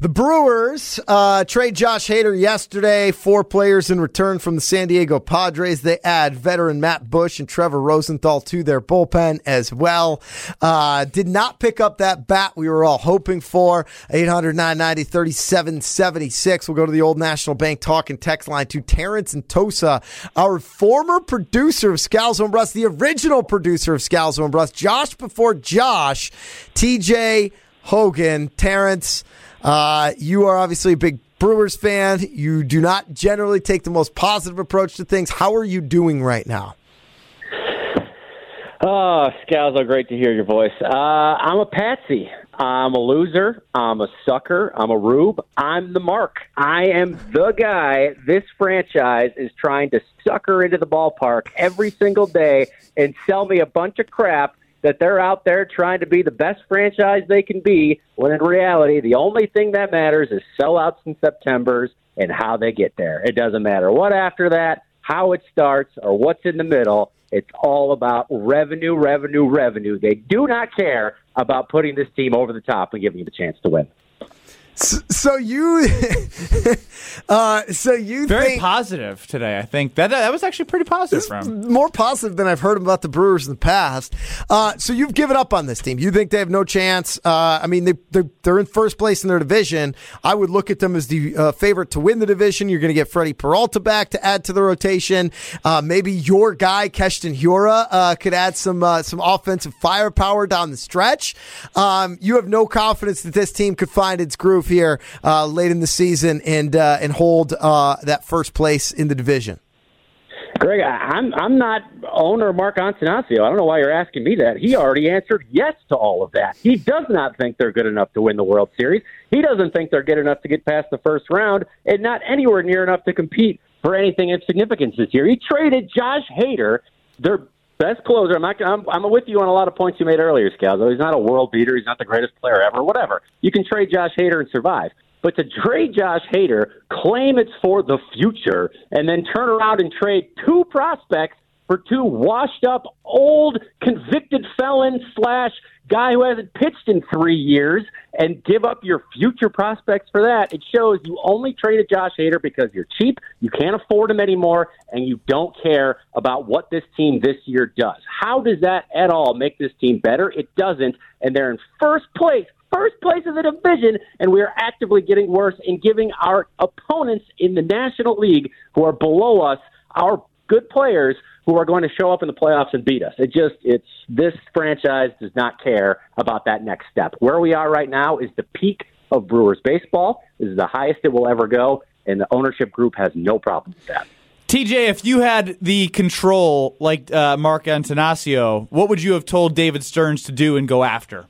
The Brewers uh, trade Josh Hader yesterday. Four players in return from the San Diego Padres. They add veteran Matt Bush and Trevor Rosenthal to their bullpen as well. Uh, did not pick up that bat we were all hoping for. 800 990 3776. We'll go to the Old National Bank talk and text line to Terrence and Tosa, our former producer of Scalzo and Brust, the original producer of Scalzo and Brust, Josh before Josh, TJ Hogan, Terrence. Uh, you are obviously a big Brewers fan. You do not generally take the most positive approach to things. How are you doing right now? Oh, Scalzo, great to hear your voice. Uh, I'm a patsy. I'm a loser. I'm a sucker. I'm a rube. I'm the mark. I am the guy this franchise is trying to sucker into the ballpark every single day and sell me a bunch of crap that they're out there trying to be the best franchise they can be, when in reality, the only thing that matters is sellouts in September's and how they get there. It doesn't matter what after that, how it starts, or what's in the middle. It's all about revenue, revenue, revenue. They do not care about putting this team over the top and giving you the chance to win. So you, uh, so you very think, positive today. I think that that was actually pretty positive from more positive than I've heard about the Brewers in the past. Uh, so you've given up on this team. You think they have no chance? Uh, I mean, they they're, they're, in first place in their division. I would look at them as the uh, favorite to win the division. You're going to get Freddie Peralta back to add to the rotation. Uh, maybe your guy Keston Hiura uh, could add some some offensive firepower down the stretch. Um, you have no confidence that this team could find its groove here uh, late in the season and uh, and hold uh, that first place in the division? Greg, I'm I'm not owner Mark Attanasio. I don't know why you're asking me that. He already answered yes to all of that. He does not think they're good enough to win the World Series. He doesn't think they're good enough to get past the first round, and not anywhere near enough to compete for anything of significance this year. He traded Josh Hader, their best closer. I'm, not, I'm, I'm with you on a lot of points you made earlier, Scalzo. He's not a world beater. He's not the greatest player ever. Whatever. You can trade Josh Hader and survive. But to trade Josh Hader, claim it's for the future, and then turn around and trade two prospects for two washed up, old, convicted felon slash guy who hasn't pitched in three years and give up your future prospects for that. It shows you only traded Josh Hader because you're cheap, you can't afford him anymore, and you don't care about what this team this year does. How does that at all make this team better? It doesn't, and they're in first place. First place of the division, and we are actively getting worse and giving our opponents in the National League who are below us our good players who are going to show up in the playoffs and beat us. It just it's this franchise does not care about that next step. Where we are right now is the peak of Brewers baseball. This is the highest it will ever go, and the ownership group has no problem with that. TJ, if you had the control like uh, Mark Attanasio, what would you have told David Stearns to do and go after?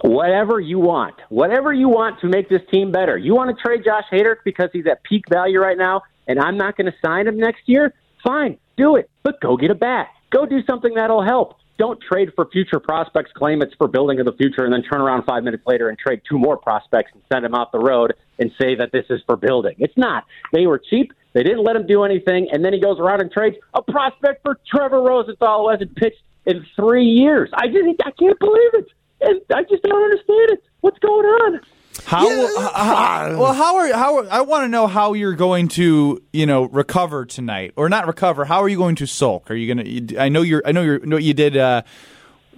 Whatever you want. Whatever you want to make this team better. You want to trade Josh Hader because he's at peak value right now, and I'm not going to sign him next year? Fine, do it. But go get a bat. Go do something that'll help. Don't trade for future prospects, claim it's for building of the future, and then turn around five minutes later and trade two more prospects and send them off the road and say that this is for building. It's not. They were cheap. They didn't let him do anything, and then he goes around and trades a prospect for Trevor Rosenthal who hasn't pitched in three years. I just I can't believe it, and I just don't understand it. What's going on? How, yeah. how, well how are how are, I want to know how you're going to you know recover tonight or not recover how are you going to sulk? Are you going to I know you're I know you're know you did uh,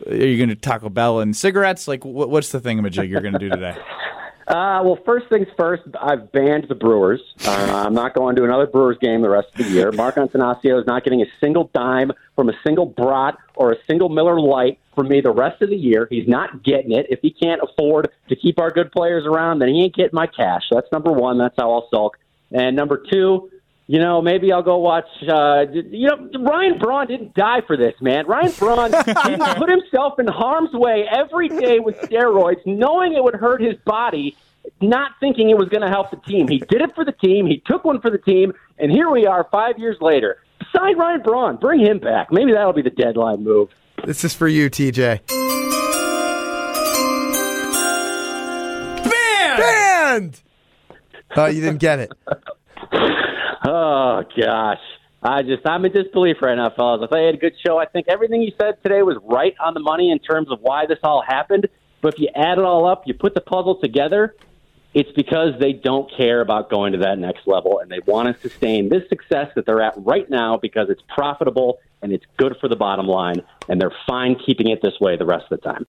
are you going to Taco Bell and cigarettes? Like what, what's the thingamajig you're going to do today Uh, well, first things first, I've banned the Brewers. Uh, I'm not going to another Brewers game the rest of the year. Mark Attanasio is not getting a single dime from a single brat or a single Miller Lite from me the rest of the year. He's not getting it. If he can't afford to keep our good players around, then he ain't getting my cash. So that's number one. That's how I'll sulk. And number two, you know, maybe I'll go watch. Uh, you know, Ryan Braun didn't die for this, man. Ryan Braun didn't put himself in harm's way every day with steroids, knowing it would hurt his body, not thinking it was going to help the team. He did it for the team. He took one for the team, and here we are, five years later. Sign Ryan Braun. Bring him back. Maybe that'll be the deadline move. This is for you, TJ. Banned. Banned. Oh, you didn't get it. Oh gosh. I just I'm in disbelief right now, fellas. I thought you had a good show. I think everything you said today was right on the money in terms of why this all happened. But if you add it all up, you put the puzzle together, It's because they don't care about going to that next level and they want to sustain this success that they're at right now because it's profitable and it's good for the bottom line, and they're fine keeping it this way the rest of the time.